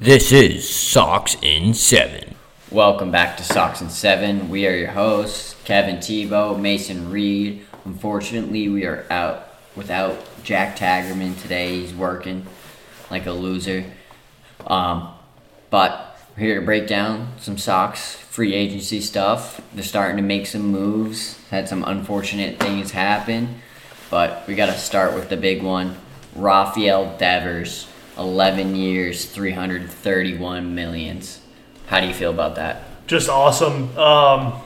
This is Sox in 7. Welcome back to Sox in Seven. We are your hosts, Kevin Tebo, Mason Reed. Unfortunately, we are out without Jack Tagerman today. He's working like a loser. Um, but we're here to break down some Sox, free agency stuff. They're starting to make some moves. Had some unfortunate things happen, but we got to start with the big one. Rafael Devers, 11 years, 331 millions. How do you feel about that? just awesome. Um,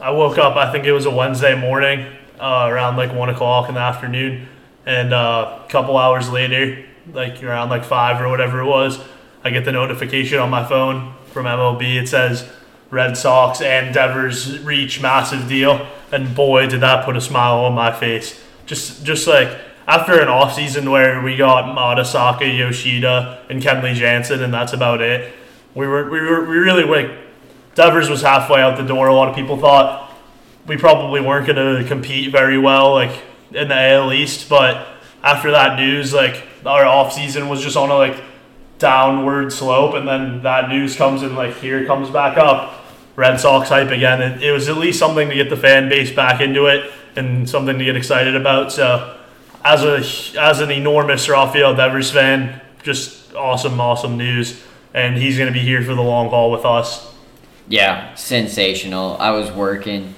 I woke up, I think it was a Wednesday morning, uh, around like one o'clock in the afternoon, and uh, a couple hours later, like around like five or whatever it was, I get the notification on my phone from MLB. It says Red Sox and Devers reach massive deal, and boy, did that put a smile on my face. Just, just like after an off season where we got Masataka, Yoshida, and Kenley Jansen, and that's about it. We were, we were, we really like Devers was halfway out the door. A lot of people thought we probably weren't going to compete very well, like in the AL East. But after that news, like our off season was just on a like downward slope, and then that news comes and like here comes back up. Red Sox hype again. It, it was at least something to get the fan base back into it and something to get excited about. So, as a as an enormous Rafael Devers fan, just awesome, awesome news, and he's going to be here for the long haul with us. Yeah, sensational. I was working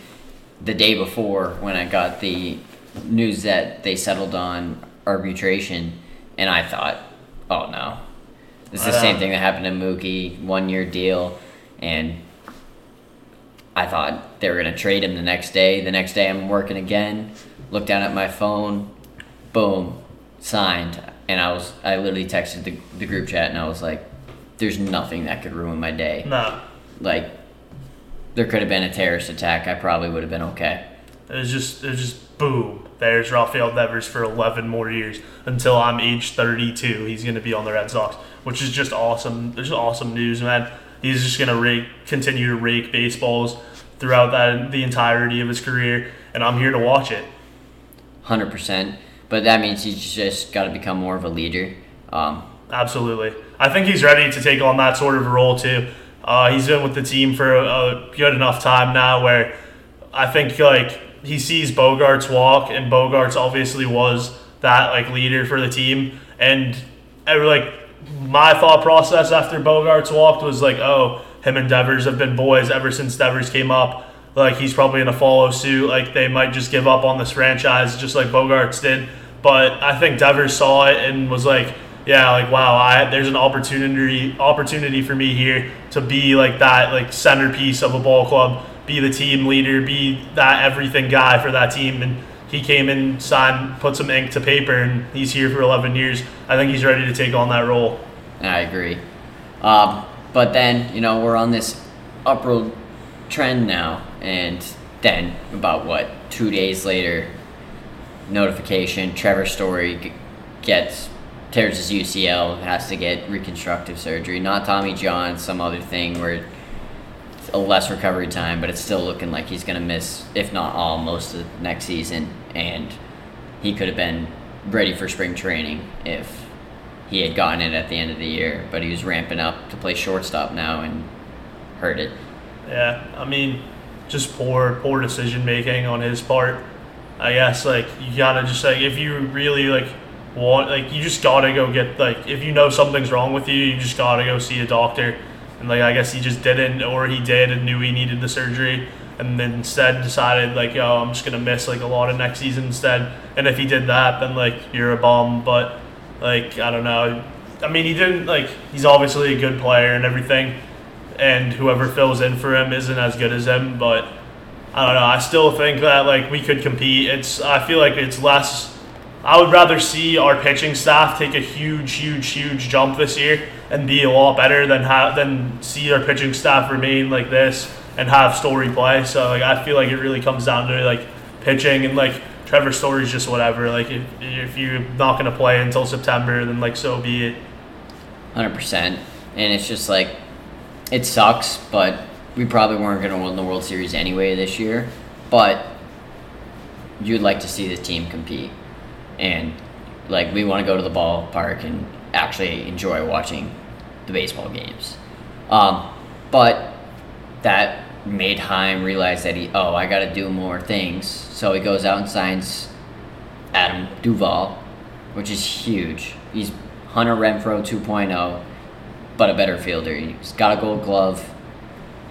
the day before when I got the news that they settled on arbitration, and I thought, oh no. This is the same thing that happened to Mookie, one year deal, and I thought they were going to trade him the next day. The next day I'm working again, look down at my phone, boom, signed. And I was, I literally texted the, the group chat and I was like, there's nothing that could ruin my day No, like there could have been a terrorist attack, I probably would have been okay. it was just it was just boom. There's Rafael Devers for 11 more years until I'm age 32. He's going to be on the Red Sox, which is just awesome. There's awesome news, man. He's just going to rake, continue to rake baseballs throughout that the entirety of his career, and I'm here to watch it. Hundred percent. But that means he's just got to become more of a leader. Um, Absolutely. I think he's ready to take on that sort of role too. Uh, he's been with the team for a, a good enough time now where I think like he sees Bogaerts walk, and Bogaerts obviously was that like leader for the team. And like my thought process after Bogaerts walked was like, oh, him and Devers have been boys ever since Devers came up. Like he's probably gonna follow suit. Like they might just give up on this franchise just like Bogaerts did. But I think Devers saw it and was like, yeah, like wow, I there's an opportunity opportunity for me here to be like that like centerpiece of a ball club, be the team leader, be that everything guy for that team. And he came in, signed, put some ink to paper, and he's here for 11 years. I think he's ready to take on that role. I agree. Um, but then you know we're on this upward trend now, and then about what two days later, notification: Trevor Story gets tears his UCL, has to get reconstructive surgery. Not Tommy John, some other thing where it's a less recovery time, but it's still looking like he's gonna miss, if not all, most of the next season, and he could have been ready for spring training if he had gotten it at the end of the year, but he was ramping up to play shortstop now and hurt it. Yeah, I mean, just poor, poor decision making on his part. I guess like you gotta just like if you really like want like you just gotta go get like if you know something's wrong with you, you just gotta go see a doctor. And like I guess he just didn't, or he did and knew he needed the surgery, and then instead decided like, oh, I'm just gonna miss like a lot of next season instead. And if he did that, then like you're a bum. But like I don't know. I mean, he didn't like. He's obviously a good player and everything, and whoever fills in for him isn't as good as him. But I don't know. I still think that like we could compete. It's. I feel like it's less. I would rather see our pitching staff take a huge, huge, huge jump this year and be a lot better than have than see our pitching staff remain like this and have Story play. So like I feel like it really comes down to like pitching and like Trevor Story's just whatever. Like if, if you're not gonna play until September, then like so be it. Hundred percent. And it's just like it sucks, but we probably weren't gonna win the World Series anyway this year. But you'd like to see the team compete. And like we want to go to the ballpark and actually enjoy watching the baseball games. Um, but that made Chaim realize that he, oh, I got to do more things. So he goes out and signs Adam Duvall, which is huge. He's Hunter Renfroe 2.0, but a better fielder. He's got a gold glove.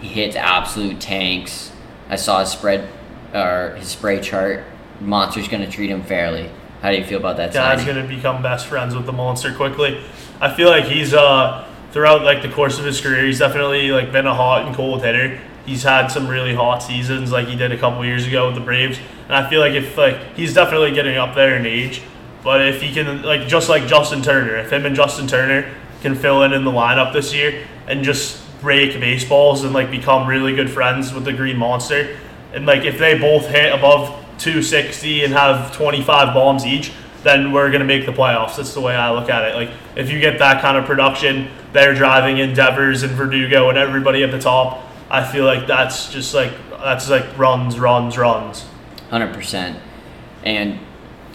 He hits absolute tanks. I saw his spread or his spray chart. Monster's going to treat him fairly. How do you feel about that? Guy's going to become best friends with the monster quickly. I feel like he's uh throughout like the course of his career, he's definitely like been a hot and cold hitter. He's had some really hot seasons, like he did a couple years ago with the Braves, and I feel like if like he's definitely getting up there in age, but if he can like just like Justin Turner, if him and Justin Turner can fill in in the lineup this year and just break baseballs and like become really good friends with the Green Monster, and like if they both hit above 260 and have 25 bombs each, then we're gonna make the playoffs. That's the way I look at it. Like if you get that kind of production, they're driving in Devers and Verdugo and everybody at the top. I feel like that's just like that's like runs, runs, runs. Hundred percent. And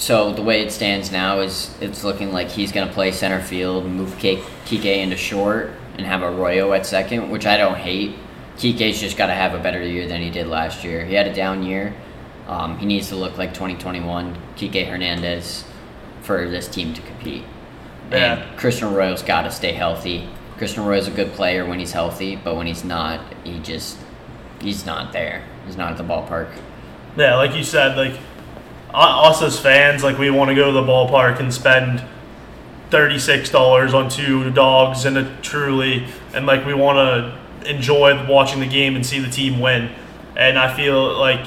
so the way it stands now is it's looking like he's going to play center field, move Kike into short, and have Arroyo at second, which I don't hate. Kike's just got to have a better year than he did last year. He had a down year. Um, he needs to look like 2021 Kike Hernandez for this team to compete. Yeah. And Christian Arroyo's got to stay healthy. Christian Arroyo's a good player when he's healthy, but when he's not, he just he's not there. He's not at the ballpark. Yeah, like you said, like us as fans, like we want to go to the ballpark and spend thirty six dollars on two dogs and a truly, and like we want to enjoy watching the game and see the team win. And I feel like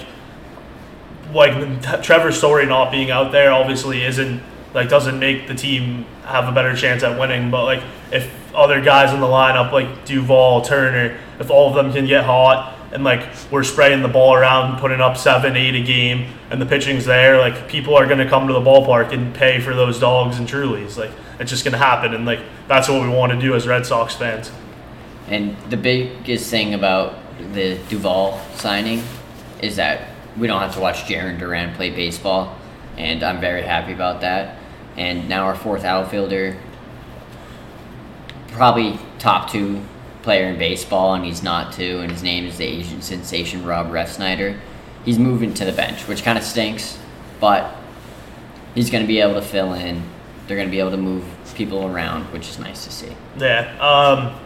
like Trevor Story not being out there obviously isn't like doesn't make the team have a better chance at winning. But like if other guys in the lineup like Duvall, Turner, if all of them can get hot and like we're spraying the ball around, putting up seven, eight a game, and the pitching's there, like people are gonna come to the ballpark and pay for those dogs and Trulies. Like it's just gonna happen, and like that's what we want to do as Red Sox fans. And the biggest thing about the Duvall signing is that we don't have to watch Jarren Duran play baseball, and I'm very happy about that. And now our fourth outfielder, probably top two player in baseball, and he's not too, and his name is the Asian sensation Rob Refsnyder. He's moving to the bench, which kind of stinks, but he's going to be able to fill in. They're going to be able to move people around, which is nice to see. Yeah. Um,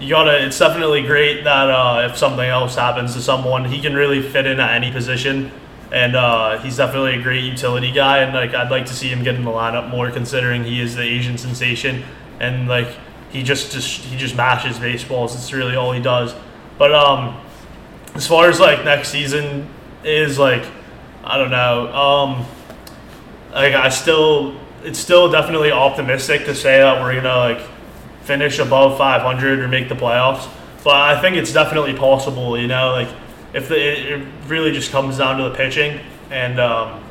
you gotta. It's definitely great that uh, if something else happens to someone, he can really fit in at any position, and uh, he's definitely a great utility guy. And like, I'd like to see him get in the lineup more, considering he is the Asian sensation, and like he just just he just mashes baseballs. It's really all he does. But um, as far as like next season is like, I don't know. Um, like I still, it's still definitely optimistic to say that we're gonna like finish above 500 or make the playoffs. But I think it's definitely possible. You know, like if the, it, it really just comes down to the pitching, and um,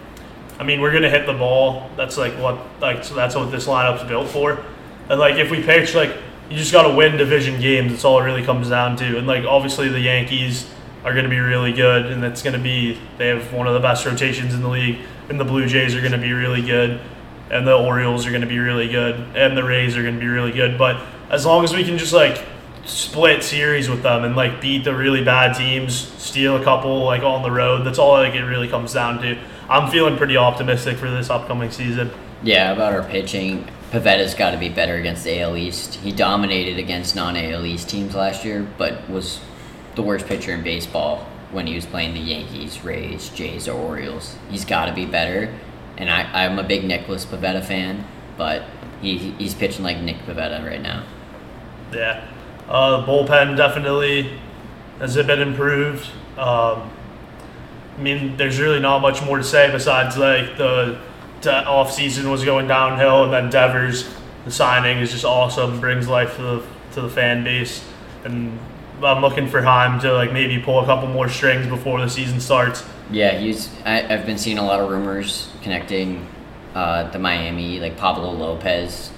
I mean we're gonna hit the ball. That's like what like so that's what this lineup's built for. And like if we pitch, like you just gotta win division games. That's all it really comes down to. And like obviously the Yankees are gonna be really good, and it's gonna be they have one of the best rotations in the league. And the Blue Jays are gonna be really good and the Orioles are going to be really good, and the Rays are going to be really good. But as long as we can just like split series with them and like beat the really bad teams, steal a couple like on the road, that's all like it really comes down to. I'm feeling pretty optimistic for this upcoming season. Yeah, about our pitching, Pivetta's got to be better against the AL East. He dominated against non-AL East teams last year, but was the worst pitcher in baseball when he was playing the Yankees, Rays, Jays, or Orioles. He's got to be better. And I, I'm a big Nicholas Pivetta fan, but he, he's pitching like Nick Pivetta right now. Yeah, uh, bullpen definitely has it been improved. Um, I mean, there's really not much more to say besides like the off season was going downhill, and then Devers, the signing is just awesome, brings life to the to the fan base, and I'm looking for Chaim to like maybe pull a couple more strings before the season starts. Yeah, he's. I, I've been seeing a lot of rumors connecting uh, the Miami, like Pablo Lopez.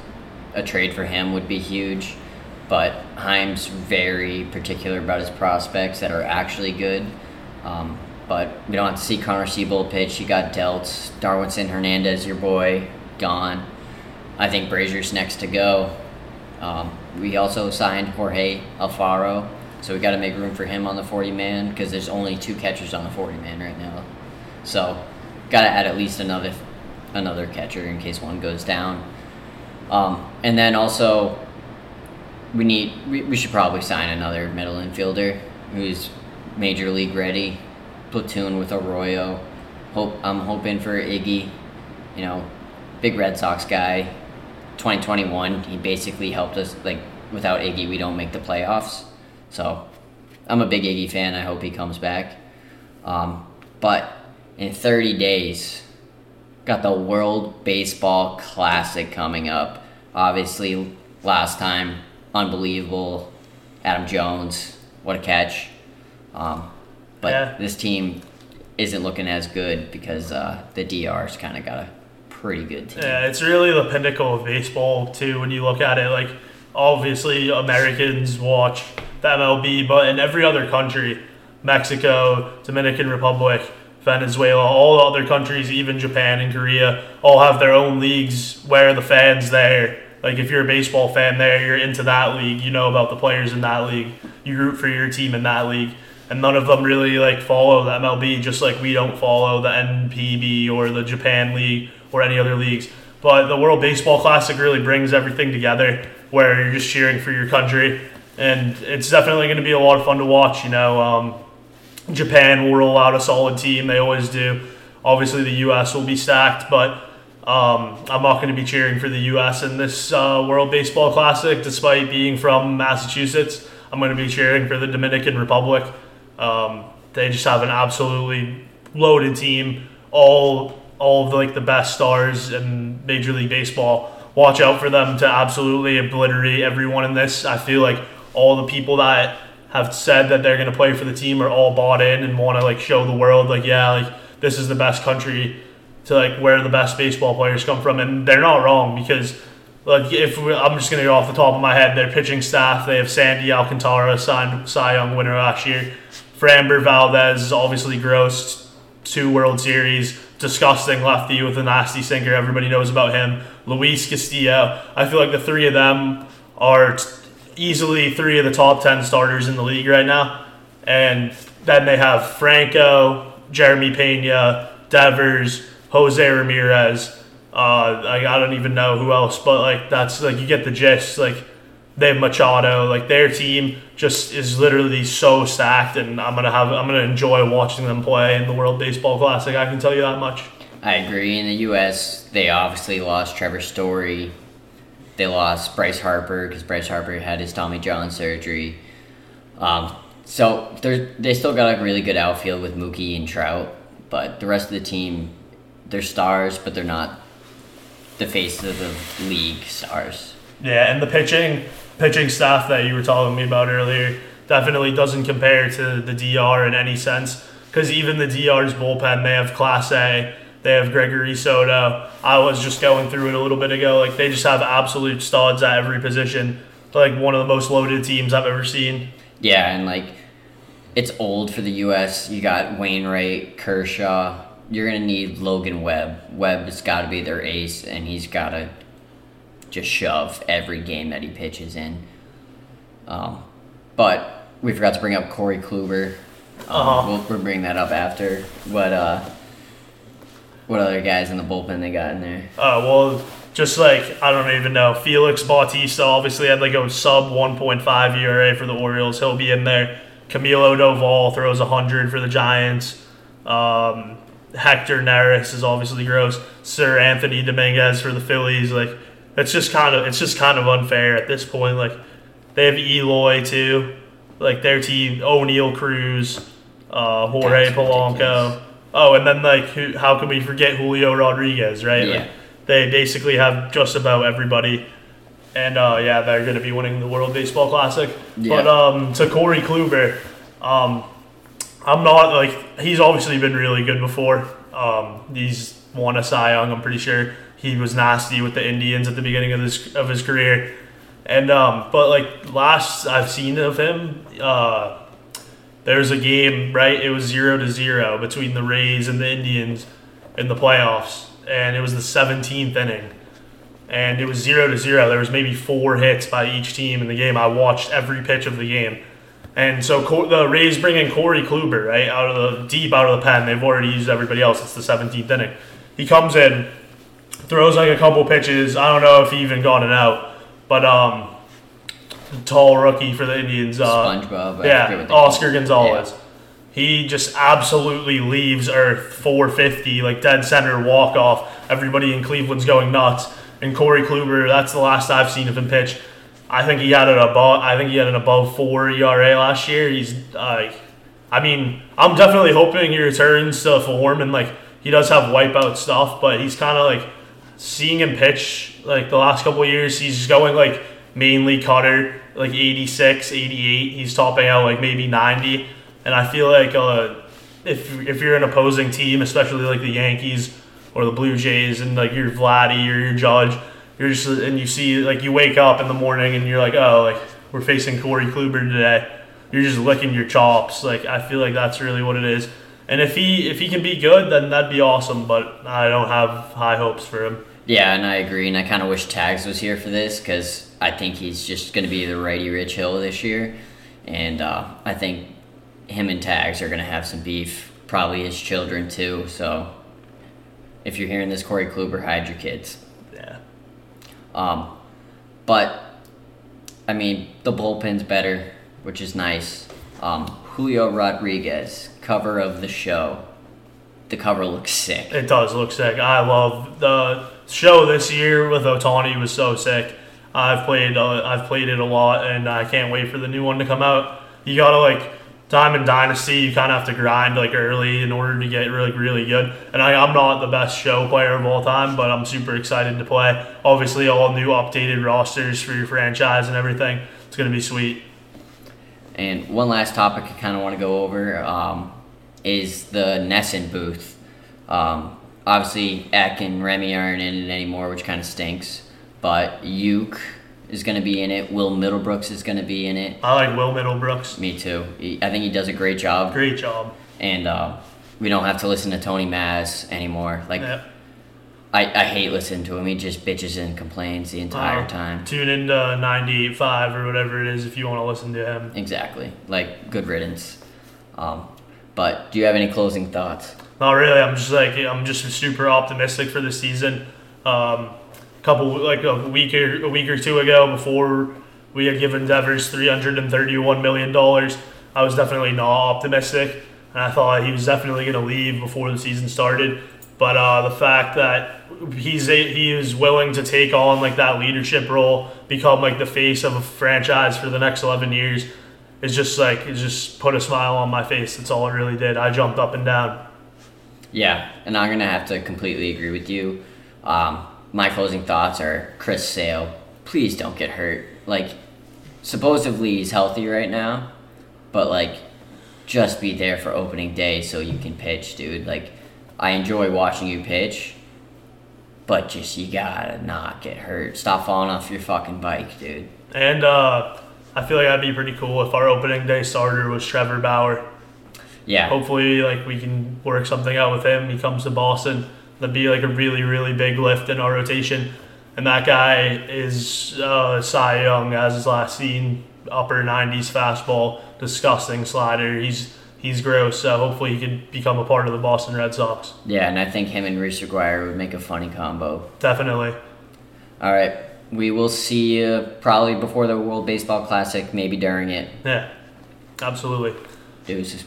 A trade for him would be huge, but Chaim's very particular about his prospects that are actually good. Um, but we don't have to see Connor Seabold pitch. He got dealt. Darwinzon Hernandez, your boy, gone. I think Brasier's next to go. Um, we also signed Jorge Alfaro, so we got to make room for him on the 40 man because there's only two catchers on the 40 man right now. So, got to add at least another another catcher in case one goes down. Um, and then also, we need we, we should probably sign another middle infielder who's major league ready, platoon with Arroyo. Hope I'm hoping for Iggy, you know, big Red Sox guy. 2021, he basically helped us. Like without Iggy, we don't make the playoffs. So I'm a big Iggy fan. I hope he comes back. Um, but in 30 days, got the World Baseball Classic coming up. Obviously, last time, unbelievable. Adam Jones, what a catch. Um, but Yeah. this team isn't looking as good because uh, the DR's kind of got a pretty good team. Yeah, it's really the pinnacle of baseball too. When you look at it, like obviously Americans watch the MLB, but in every other country, Mexico, Dominican Republic, Venezuela, all other countries, even Japan and Korea, all have their own leagues where the fans there. Like if you're a baseball fan there, you're into that league. You know about the players in that league. You root for your team in that league. And none of them really like follow the MLB, just like we don't follow the NPB or the Japan League or any other leagues. But the World Baseball Classic really brings everything together where you're just cheering for your country. And it's definitely going to be a lot of fun to watch. You know, um, Japan will roll out a solid team. They always do. Obviously, the U.S. will be stacked, but um, I'm not going to be cheering for the U.S. in this uh, World Baseball Classic, despite being from Massachusetts. I'm going to be cheering for the Dominican Republic. Um, they just have an absolutely loaded team. All all of the, like the best stars in Major League Baseball. Watch out for them to absolutely obliterate everyone in this. I feel like all the people that have said that they're going to play for the team are all bought in and want to like show the world like yeah like this is the best country to like where the best baseball players come from and they're not wrong because like if we, I'm just going to go off the top of my head their pitching staff they have Sandy Alcantara signed Cy Young winner last year Framber Valdez obviously gross two World Series disgusting lefty with a nasty sinker everybody knows about him Luis Castillo I feel like the three of them are easily three of the top 10 starters in the league right now. And then they have Franco, Jeremy Pena, Devers, Jose Ramirez. Uh, I don't even know who else, but like that's like you get the gist. Like they have Machado. Like their team just is literally so stacked, and I'm gonna have I'm gonna enjoy watching them play in the World Baseball Classic. I can tell you that much. I agree. In the U.S., they obviously lost Trevor Story. They lost Bryce Harper because Bryce Harper had his Tommy John surgery. Um, so they still got a really good outfield with Mookie and Trout, but the rest of the team, they're stars, but they're not the face of the league stars. Yeah, and the pitching pitching staff that you were telling me about earlier definitely doesn't compare to the DR in any sense. Because even the DR's bullpen, they have Clase, they have Gregory Soto. I was just going through it a little bit ago. Like they just have absolute studs at every position. Like one of the most loaded teams I've ever seen. Yeah, and like it's old for the U.S. You got Wainwright, Kershaw. You're gonna need Logan Webb. Webb has got to be their ace, and he's got to just shove every game that he pitches in. Um, but we forgot to bring up Corey Kluber. Um, Uh-huh. we'll, we'll bring that up after. But uh, what other guys in the bullpen they got in there? Uh, well, just like I don't even know. Felix Bautista obviously had like a sub 1.5 ERA for the Orioles. He'll be in there. Camilo Doval throws 100 for the Giants. Um, Hector Neris is obviously gross. Seranthony Dominguez for the Phillies. Like it's just kind of it's just kind of unfair at this point. Like they have Eloy too. Like their team, Oneil Cruz, uh, Jorge That's Polanco. ridiculous. Oh, and then like who, how can we forget Julio Rodriguez, right? Yeah. Like, they basically have just about everybody. And uh, yeah, they're going to be winning the World Baseball Classic. Yeah. But um, to Corey Kluber, um, I'm not like he's obviously been really good before. Um, he's won a Cy Young. I'm pretty sure he was nasty with the Indians at the beginning of his of his career. And um, but like last I've seen of him, uh, there's a game right. It was zero to zero between the Rays and the Indians in the playoffs, and it was the 17th inning. and it was zero to zero. There was maybe four hits by each team in the game. I watched every pitch of the game, and so the Rays bring in Corey Kluber right out of the deep out of the pen. They've already used everybody else. It's the 17th inning. He comes in, throws like a couple pitches. I don't know if he even got it out, but um, tall rookie for the Indians. Uh, SpongeBob. I yeah, Oscar Gonzalez. He just absolutely leaves Earth 450, like dead center walk off. Everybody in Cleveland's going nuts. And Corey Kluber, that's the last I've seen of him pitch. I think he had an above. I think he had an above four ERA last year. He's like, I mean, I'm definitely hoping he returns to form and like he does have wipeout stuff, but he's kind of like seeing him pitch like the last couple years. He's going like mainly cutter, like 86, 88. He's topping out like maybe 90, and I feel like uh, if if you're an opposing team, especially like the Yankees or the Blue Jays, and like you're Vladdy or your Judge, you're just and you see like you wake up in the morning and you're like, oh, like we're facing Corey Kluber today. You're just licking your chops. Like I feel like that's really what it is. And if he if he can be good, then that'd be awesome. But I don't have high hopes for him. Yeah, and I agree, and I kind of wish Tags was here for this because I think he's just going to be the righty Rich Hill this year, and uh, I think him and Tags are going to have some beef. Probably his children too. So if you're hearing this, Corey Kluber, hide your kids. Yeah. Um, but I mean, the bullpen's better, which is nice. Um, Julio Rodriguez, cover of the show. The cover looks sick. It does look sick. I love the show this year with Ohtani was so sick. I've played uh, I've played it a lot, and I can't wait for the new one to come out. You gotta like Diamond Dynasty. You kind of have to grind like early in order to get really really good. And I, I'm not the best show player of all time, but I'm super excited to play. Obviously, all new updated rosters for your franchise and everything. It's gonna be sweet. And one last topic I kind of want to go over um, is the NESN booth. Um, obviously, Eck and Remy aren't in it anymore, which kind of stinks. But Youk is going to be in it. Will Middlebrooks is going to be in it. I like Will Middlebrooks. Me too. He, I think he does a great job. Great job. And uh, we don't have to listen to Tony Mazz anymore. Like, Yeah. I, I hate listening to him. He just bitches and complains the entire Uh, time. Tune into 98.5 or whatever it is if you want to listen to him. Exactly. Like, good riddance. Um, but do you have any closing thoughts? Not really. I'm just like I'm just super optimistic for the season. Um, couple like a week or a week or two ago, before we had given Devers 331 million dollars, I was definitely not optimistic, and I thought he was definitely going to leave before the season started. But uh, the fact that he's a, he is willing to take on like that leadership role, become like the face of a franchise for the next 11 years, is just like it just put a smile on my face. That's all it really did. I jumped up and down. Yeah, and I'm gonna have to completely agree with you. Um, my closing thoughts are Chris Sale. Please don't get hurt. Like, supposedly he's healthy right now, but like, just be there for opening day so you can pitch, dude. Like, I enjoy watching you pitch, but just you gotta not get hurt. Stop falling off your fucking bike, dude. And uh, I feel like that'd be pretty cool if our opening day starter was Trevor Bauer. Yeah, Hopefully, like we can work something out with him. He comes to Boston. That'd be like a really, really big lift in our rotation. And that guy is uh, Cy Young, as his last seen, upper 90s fastball, disgusting slider. He's he's gross. So hopefully, he could become a part of the Boston Red Sox. yeah, and I think him and Reese McGuire would make a funny combo. Definitely. All right, we will see you probably before the World Baseball Classic, maybe during it. Yeah, absolutely. Deuces.